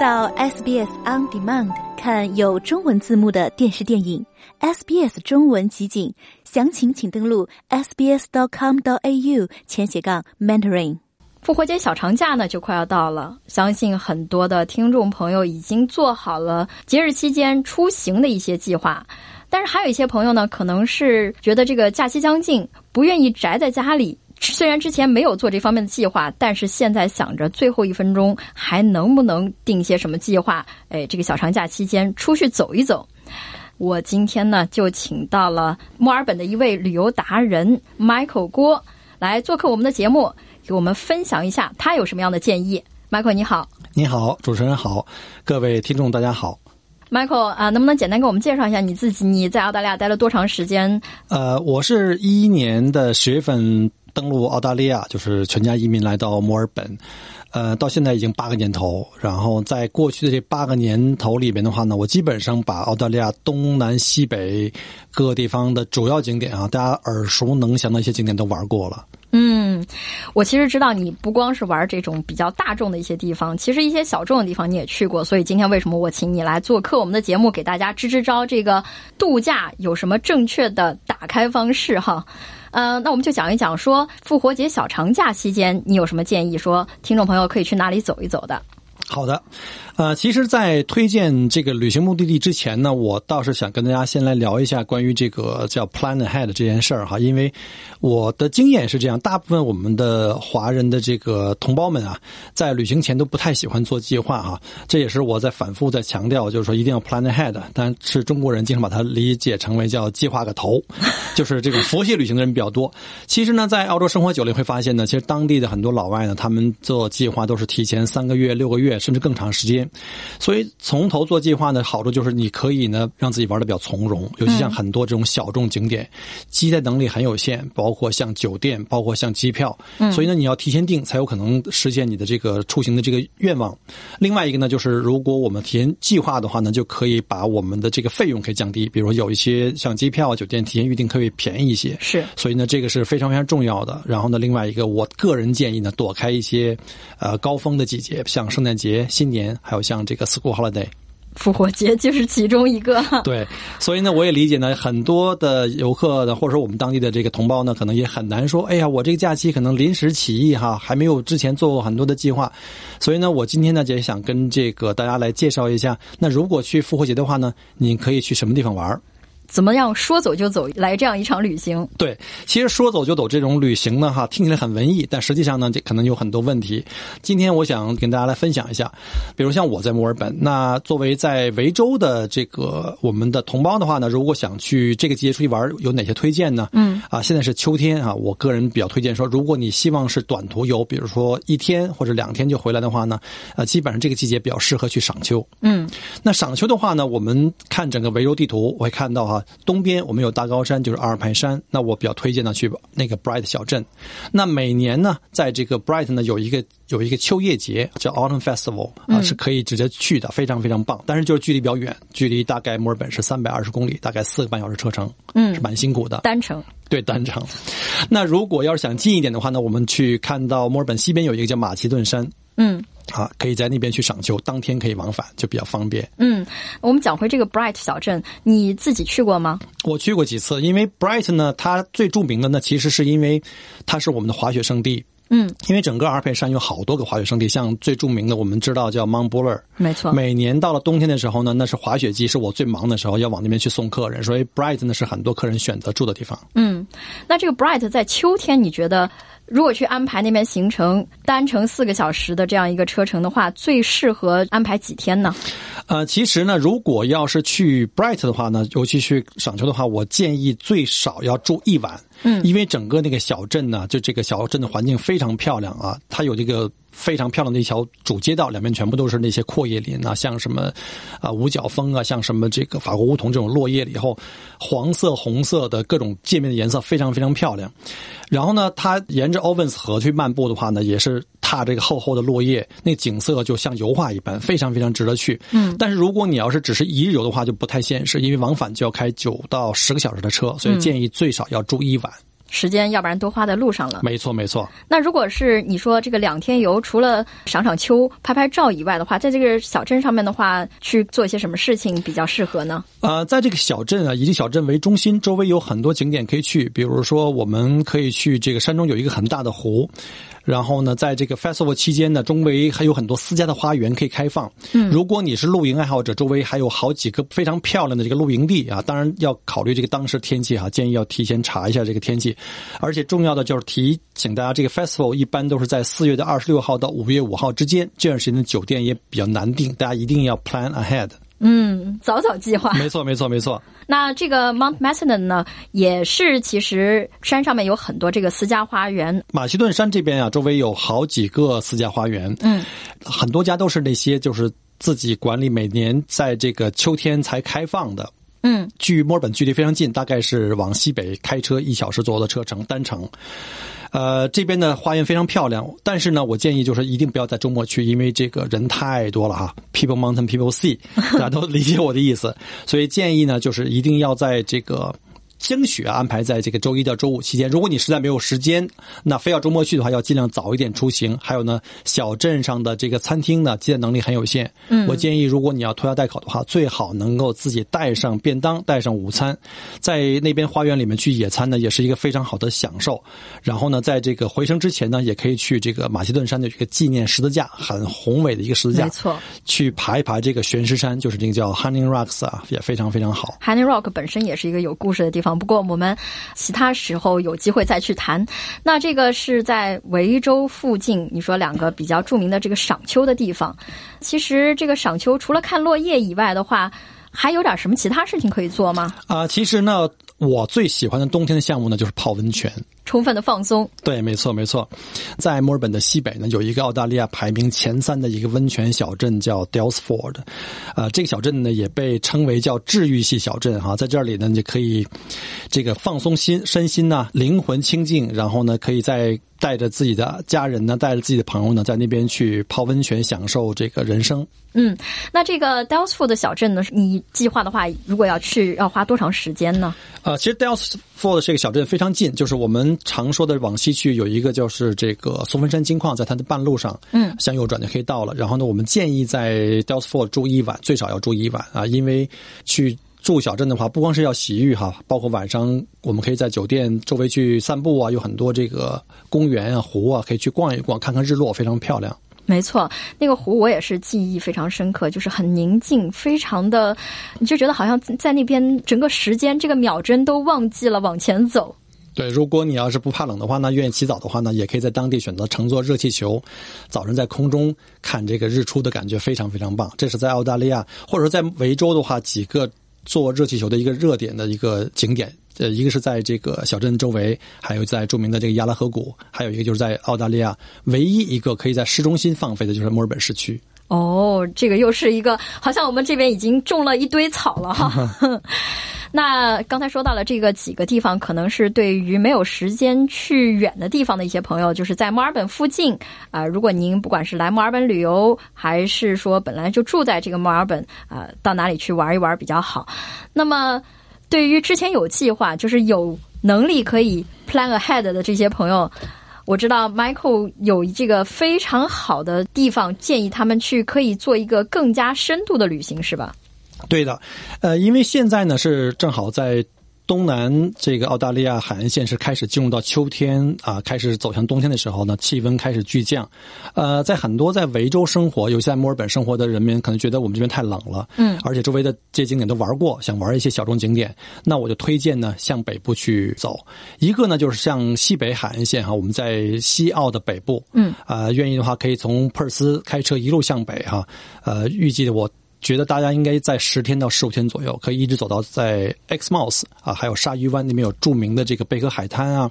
到 SBS On Demand 看有中文字幕的电视电影，SBS 中文集锦，详情请登录 sbs.com.au 前斜杠 mentoring。复活节小长假呢就快要到了，相信很多的听众朋友已经做好了节日期间出行的一些计划，但是还有一些朋友呢，可能是觉得这个假期将近，不愿意宅在家里。虽然之前没有做这方面的计划，但是现在想着最后一分钟还能不能定些什么计划？哎，这个小长假期间出去走一走。我今天呢就请到了墨尔本的一位旅游达人 Michael 郭来做客我们的节目，给我们分享一下他有什么样的建议。Michael 你好，你好，主持人好，各位听众大家好。Michael 啊，能不能简单给我们介绍一下你自己？你在澳大利亚待了多长时间？呃，我是一一年的十月份。登陆澳大利亚，就是全家移民来到墨尔本，呃，到现在已经八个年头。然后在过去的这八个年头里边的话呢，我基本上把澳大利亚东南西北各个地方的主要景点啊，大家耳熟能详的一些景点都玩过了。嗯，我其实知道你不光是玩这种比较大众的一些地方，其实一些小众的地方你也去过。所以今天为什么我请你来做客我们的节目，给大家支支招？这个度假有什么正确的打开方式？哈。呃，那我们就讲一讲，说复活节小长假期间，你有什么建议？说听众朋友可以去哪里走一走的？好的。呃，其实，在推荐这个旅行目的地之前呢，我倒是想跟大家先来聊一下关于这个叫 plan ahead 这件事儿哈，因为我的经验是这样，大部分我们的华人的这个同胞们啊，在旅行前都不太喜欢做计划哈，这也是我在反复在强调，就是说一定要 plan ahead，但是中国人经常把它理解成为叫计划个头，就是这种佛系旅行的人比较多。其实呢，在澳洲生活久了会发现呢，其实当地的很多老外呢，他们做计划都是提前三个月、六个月甚至更长时间。所以从头做计划呢，好处就是你可以呢让自己玩的比较从容，尤其像很多这种小众景点，接待能力很有限，包括像酒店，包括像机票，所以呢你要提前订才有可能实现你的这个出行的这个愿望。另外一个呢，就是如果我们提前计划的话呢，就可以把我们的这个费用可以降低，比如有一些像机票、酒店提前预订可以便宜一些。是，所以呢这个是非常非常重要的。然后呢，另外一个我个人建议呢，躲开一些呃高峰的季节，像圣诞节、新年，还有像这个 School Holiday，复活节就是其中一个。对，所以呢，我也理解呢，很多的游客呢，或者说我们当地的这个同胞呢，可能也很难说，哎呀，我这个假期可能临时起意哈，还没有之前做过很多的计划，所以呢，我今天呢，也想跟这个大家来介绍一下，那如果去复活节的话呢，你可以去什么地方玩？怎么样说走就走来这样一场旅行？对，其实说走就走这种旅行呢，哈，听起来很文艺，但实际上呢，这可能有很多问题。今天我想跟大家来分享一下，比如像我在墨尔本，那作为在维州的这个我们的同胞的话呢，如果想去这个季节出去玩，有哪些推荐呢？嗯，啊，现在是秋天啊，我个人比较推荐说，如果你希望是短途游，比如说一天或者两天就回来的话呢，呃，基本上这个季节比较适合去赏秋。嗯，那赏秋的话呢，我们看整个维州地图，我会看到哈。东边我们有大高山，就是阿尔派山。那我比较推荐呢去那个 Bright 小镇。那每年呢，在这个 Bright 呢有一个有一个秋叶节，叫 Autumn Festival 啊，是可以直接去的，非常非常棒。但是就是距离比较远，距离大概墨尔本是三百二十公里，大概四个半小时车程，嗯，是蛮辛苦的。单程对单程。那如果要是想近一点的话呢，我们去看到墨尔本西边有一个叫马其顿山，嗯。啊，可以在那边去赏秋，当天可以往返，就比较方便。嗯，我们讲回这个 Bright 小镇，你自己去过吗？我去过几次，因为 Bright 呢，它最著名的呢，其实是因为它是我们的滑雪圣地。嗯，因为整个阿尔卑山有好多个滑雪圣地，像最著名的，我们知道叫 Mount Buller。没错，每年到了冬天的时候呢，那是滑雪季，是我最忙的时候，要往那边去送客人，所以 Bright 呢是很多客人选择住的地方。嗯，那这个 Bright 在秋天，你觉得？如果去安排那边行程，单程四个小时的这样一个车程的话，最适合安排几天呢？呃，其实呢，如果要是去 Bright 的话呢，尤其去赏秋的话，我建议最少要住一晚。嗯，因为整个那个小镇呢，就这个小镇的环境非常漂亮啊，它有这个非常漂亮的一条主街道，两边全部都是那些阔叶林啊，像什么啊五角枫啊，像什么这个法国梧桐这种落叶了以后，黄色、红色的各种界面的颜色非常非常漂亮。然后呢，它沿着 Ovens 河去漫步的话呢，也是踏这个厚厚的落叶，那景色就像油画一般，非常非常值得去。嗯，但是如果你要是只是一日游的话，就不太现实，因为往返就要开九到十个小时的车，所以建议最少要住一晚。时间要不然都花在路上了。没错，没错。那如果是你说这个两天游，除了赏赏秋、拍拍照以外的话，在这个小镇上面的话，去做一些什么事情比较适合呢？呃，在这个小镇啊，以及小镇为中心，周围有很多景点可以去。比如说，我们可以去这个山中有一个很大的湖，然后呢，在这个 festival 期间呢，周围还有很多私家的花园可以开放。嗯，如果你是露营爱好者，周围还有好几个非常漂亮的这个露营地啊。当然要考虑这个当时天气哈，建议要提前查一下这个天气。而且重要的就是提醒大家，这个 festival 一般都是在四月的二十六号到五月五号之间，这段时间的酒店也比较难订，大家一定要 plan ahead。嗯，早早计划。没错，没错，没错。那这个 Mount Macedon 呢，也是其实山上面有很多这个私家花园。马其顿山这边啊，周围有好几个私家花园，嗯，很多家都是那些就是自己管理，每年在这个秋天才开放的。嗯，距墨尔本距离非常近，大概是往西北开车一小时左右的车程单程。呃，这边的花园非常漂亮，但是呢，我建议就是一定不要在周末去，因为这个人太多了哈。People mountain, people sea，大家都理解我的意思。所以建议呢，就是一定要在这个。争取安排在这个周一到周五期间。如果你实在没有时间，那非要周末去的话，要尽量早一点出行。还有呢，小镇上的这个餐厅呢，接待能力很有限。嗯，我建议，如果你要拖家带口的话，最好能够自己带上便当，带上午餐，在那边花园里面去野餐呢，也是一个非常好的享受。然后呢，在这个回程之前呢，也可以去这个马其顿山的这个纪念十字架，很宏伟的一个十字架，没错，去爬一爬这个玄石山，就是这个叫 Hunting Rocks 啊，也非常非常好。Honey Rock 本身也是一个有故事的地方，不过我们其他时候有机会再去谈。那这个是在维州附近，你说两个比较著名的这个赏秋的地方。其实这个赏秋除了看落叶以外的话，还有点什么其他事情可以做吗？啊、其实呢，我最喜欢的冬天的项目呢，就是泡温泉。充分的放松。对，没错，没错，在墨尔本的西北呢，有一个澳大利亚排名前三的一个温泉小镇叫 Dalesford，呃，这个小镇呢也被称为叫治愈系小镇哈，在这里呢，你可以这个放松心身心呐、灵魂清净，然后呢，可以在带着自己的家人呢，带着自己的朋友呢，在那边去泡温泉，享受这个人生。嗯，那这个 Dalesford 的小镇呢，你计划的话，如果要去，要花多长时间呢？呃，其实 Dalesford 这个小镇非常近，就是我们常说的往西去有一个就是这个松芬山金矿，在它的半路上，嗯，向右转就可以到了。然后呢，我们建议在 Dalesford 住一晚，最少要住一晚啊，因为去住小镇的话，不光是要洗浴哈，包括晚上我们可以在酒店周围去散步啊，有很多这个公园啊、湖啊，可以去逛一逛，看看日落，非常漂亮。没错，那个湖我也是记忆非常深刻，就是很宁静，非常的，你就觉得好像在那边整个时间这个秒针都忘记了往前走。对，如果你要是不怕冷的话，那愿意起早的话呢，也可以在当地选择乘坐热气球，早晨在空中看这个日出的感觉非常非常棒。这是在澳大利亚，或者说在维州的话，几个坐热气球的一个热点的一个景点。呃，一个是在这个小镇周围，还有在著名的这个亚拉河谷，还有一个就是在澳大利亚唯一一个可以在市中心放飞的，就是墨尔本市区。哦，这个又是一个，好像我们这边已经种了一堆草了哈。那刚才说到了这个几个地方，可能是对于没有时间去远的地方的一些朋友，就是在墨尔本附近啊、如果您不管是来墨尔本旅游，还是说本来就住在这个墨尔本啊、到哪里去玩一玩比较好。那么，对于之前有计划，就是有能力可以 plan ahead 的这些朋友。我知道 Michael 有这个非常好的地方，建议他们去可以做一个更加深度的旅行，是吧？对的，呃，因为现在呢是正好在东南这个澳大利亚海岸线是开始进入到秋天啊，开始走向冬天的时候呢，气温开始剧降。呃，在很多在维州生活，尤其在墨尔本生活的人民，可能觉得我们这边太冷了，嗯，而且周围的这些景点都玩过，想玩一些小众景点，那我就推荐呢向北部去走。一个呢就是向西北海岸线哈，我们在西澳的北部，嗯，啊、愿意的话可以从珀尔斯开车一路向北哈，呃，预计我。觉得大家应该在十天到十五天左右，可以一直走到在 X m o u s 啊，还有鲨鱼湾那边有著名的这个贝壳海滩啊，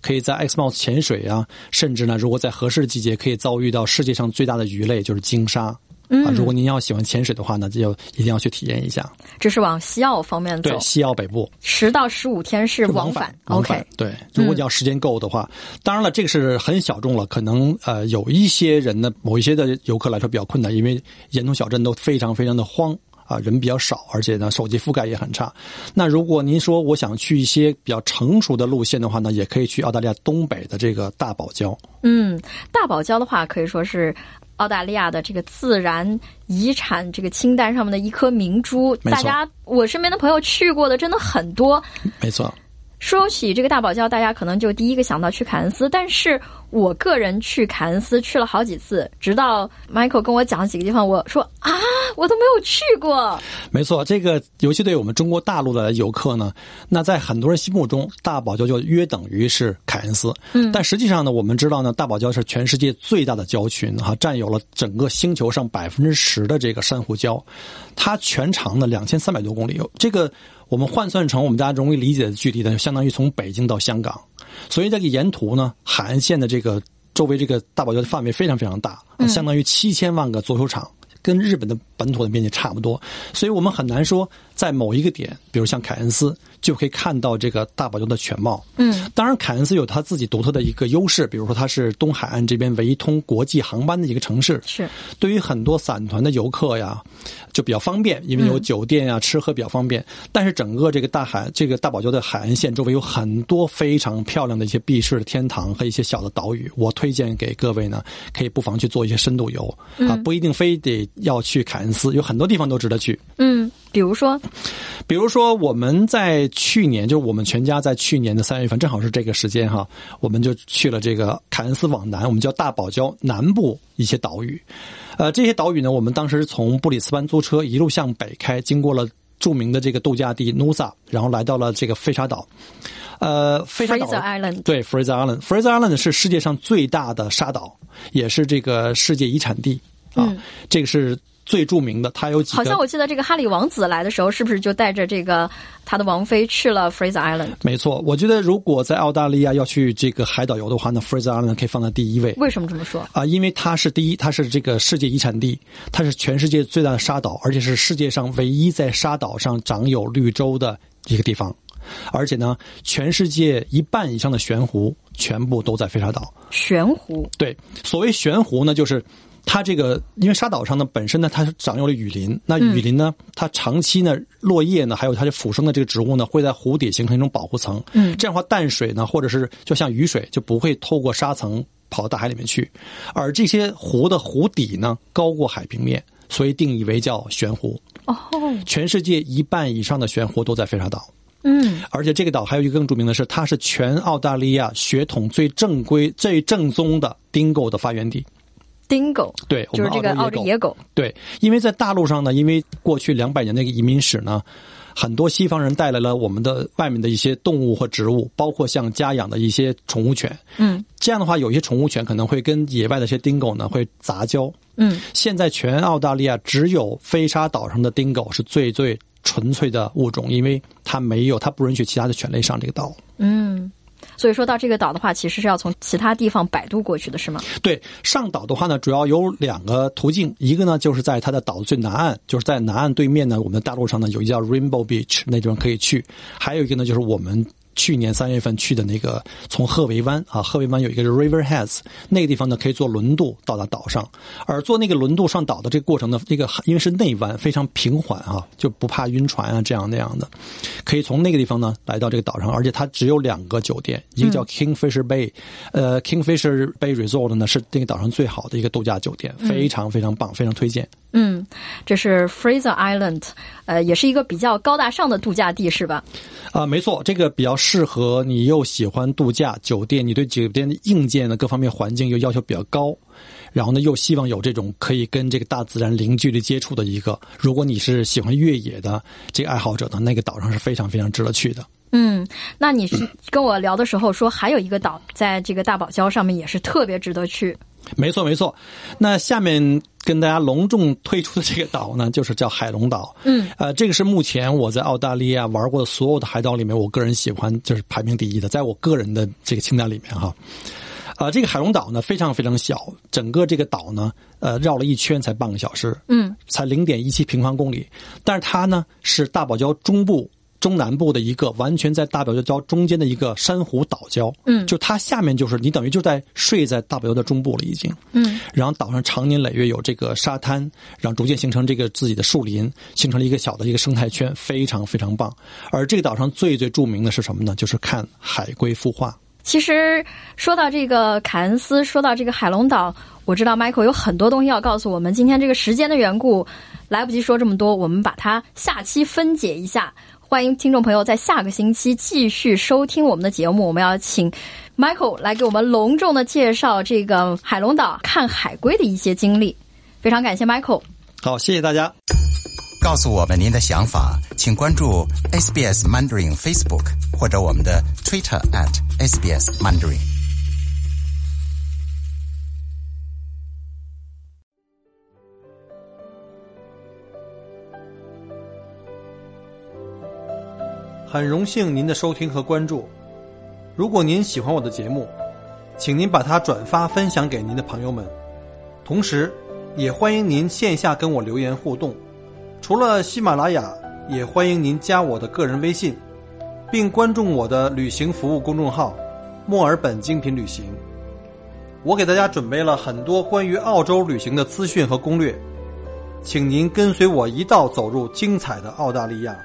可以在 X m o u s 潜水啊，甚至呢，如果在合适的季节，可以遭遇到世界上最大的鱼类，就是鲸鲨。啊，如果您要喜欢潜水的话呢，就一定要去体验一下。这是往西澳方面走，对，西澳北部，十到十五天是往返。OK，对，如果你要时间够的话，当然了，这个是很小众了，可能呃有一些人呢，某一些的游客来说比较困难，因为沿途小镇都非常非常的荒啊，人比较少，而且呢手机覆盖也很差。那如果您说我想去一些比较成熟的路线的话呢，也可以去澳大利亚东北的这个大堡礁。嗯，大堡礁的话可以说是。澳大利亚的这个自然遗产这个清单上面的一颗明珠，大家我身边的朋友去过的真的很多。没错。说起这个大堡礁，大家可能就第一个想到去凯恩斯，但是我个人去凯恩斯去了好几次，直到 Michael 跟我讲几个地方，我说啊，我都没有去过。没错，这个尤其对我们中国大陆的游客呢，那在很多人心目中，大堡礁就约等于是凯恩斯。嗯，但实际上呢，我们知道呢，大堡礁是全世界最大的礁群，哈，占有了整个星球上百分之十的这个珊瑚礁，它全长呢两千三百多公里，这个。我们换算成我们大家容易理解的距离呢，就相当于从北京到香港。所以这个沿途呢，海岸线的这个周围这个大堡礁的范围非常非常大，相当于七千万个足球场，跟日本的本土的面积差不多。所以我们很难说在某一个点，比如像凯恩斯。就可以看到这个大堡礁的全貌。嗯，当然，凯恩斯有他自己独特的一个优势，比如说它是东海岸这边唯一通国际航班的一个城市。是，对于很多散团的游客呀，就比较方便，因为有酒店呀，吃喝比较方便。但是整个这个大海，这个大堡礁的海岸线周围有很多非常漂亮的一些避世的天堂和一些小的岛屿。我推荐给各位呢，可以不妨去做一些深度游啊，不一定非得要去凯恩斯，有很多地方都值得去。嗯。比如说，比如说我们在去年，就是我们全家在去年的三月份，正好是这个时间哈，我们就去了这个凯恩斯往南，我们叫大堡礁南部一些岛屿。呃，这些岛屿呢，我们当时从布里斯班租车一路向北开，经过了著名的这个度假地 Nusa，然后来到了这个飞沙岛。呃，飞沙岛对 Fraser Island，Fraser Island 是世界上最大的沙岛，也是这个世界遗产地啊，这个是。最著名的，他有几？好像我记得这个哈里王子来的时候，是不是就带着这个他的王妃去了 Fraser Island？没错，我觉得如果在澳大利亚要去这个海岛游的话呢，Fraser Island 可以放在第一位。为什么这么说？啊，因为它是第一，它是这个世界遗产地，它是全世界最大的沙岛，而且是世界上唯一在沙岛上长有绿洲的一个地方，而且呢，全世界一半以上的悬湖全部都在飞沙岛。悬湖？对，所谓悬湖呢，就是。它这个，因为沙岛上呢，本身呢，它是长有了雨林。那雨林呢，它长期呢，落叶呢，还有它的腐生的这个植物呢，会在湖底形成一种保护层。嗯，这样的话，淡水呢，或者是就像雨水，就不会透过沙层跑到大海里面去。而这些湖的湖底呢，高过海平面，所以定义为叫悬湖。哦，全世界一半以上的悬湖都在飞沙岛。嗯，而且这个岛还有一个更著名的是，它是全澳大利亚血统最正规、最正宗的丁狗的发源地。Dingo，对，就是这个澳洲野狗。对，因为在大陆上呢，因为过去两百年的移民史呢，很多西方人带来了我们的外面的一些动物或植物，包括像家养的一些宠物犬。嗯，这样的话，有些宠物犬可能会跟野外的一些丁狗呢会杂交。嗯，现在全澳大利亚只有飞沙岛上的丁狗是最最纯粹的物种，因为它没有，它不允许其他的犬类上这个岛。嗯。所以说到这个岛的话，其实是要从其他地方摆渡过去的，是吗？对，上岛的话呢，主要有两个途径，一个呢就是在它的岛最南岸，就是在南岸对面呢，我们的大陆上呢有一叫 Rainbow Beach 那地方可以去，还有一个呢就是我们。去年三月份去的那个，从赫维湾啊，赫维湾有一个是 River Heads，那个地方呢可以坐轮渡到达岛上，而坐那个轮渡上岛的这个过程呢，这个因为是内湾，非常平缓啊，就不怕晕船啊，这样那样的，可以从那个地方呢来到这个岛上，而且它只有两个酒店，一个叫 Kingfisher Bay，呃，Kingfisher Bay Resort 呢是那个岛上最好的一个度假酒店，非常非常棒，非常推荐。嗯，这是 Fraser Island，呃，也是一个比较高大上的度假地，是吧？啊，没错，这个比较适合你又喜欢度假酒店，你对酒店的硬件呢各方面环境又要求比较高，然后呢又希望有这种可以跟这个大自然零距离接触的一个。如果你是喜欢越野的这个爱好者呢，那个岛上是非常非常值得去的。嗯，那你是跟我聊的时候说还有一个岛在这个大堡礁上面也是特别值得去。没错，没错。那下面跟大家隆重推出的这个岛呢，就是叫海龙岛。嗯，呃，这个是目前我在澳大利亚玩过的所有的海岛里面，我个人喜欢就是排名第一的，在我个人的这个清单里面哈。啊，这个海龙岛呢非常非常小，整个这个岛呢，呃，绕了一圈才半个小时，嗯，才零点一七平方公里。但是它呢是大堡礁中部。中南部的一个完全在大堡礁中间的一个珊瑚岛礁，嗯就它下面就是你等于就在睡在大堡礁的中部了已经，嗯，然后岛上常年累月有这个沙滩，然后逐渐形成这个自己的树林，形成了一个小的一个生态圈，非常非常棒。而这个岛上最最著名的是什么呢？就是看海龟孵化。其实说到这个凯恩斯，说到这个海龙岛，我知道 Michael 有很多东西要告诉我们。今天这个时间的缘故，来不及说这么多，我们把它下期分解一下。欢迎听众朋友在下个星期继续收听我们的节目。我们要请 Michael 来给我们隆重的介绍这个海龙岛看海龟的一些经历。非常感谢 Michael。好，谢谢大家。告诉我们您的想法，请关注 SBS Mandarin Facebook 或者我们的 Twitter at SBS Mandarin。很荣幸您的收听和关注。如果您喜欢我的节目，请您把它转发分享给您的朋友们。同时，也欢迎您线下跟我留言互动。除了喜马拉雅，也欢迎您加我的个人微信，并关注我的旅行服务公众号“墨尔本精品旅行”。我给大家准备了很多关于澳洲旅行的资讯和攻略，请您跟随我一道走入精彩的澳大利亚。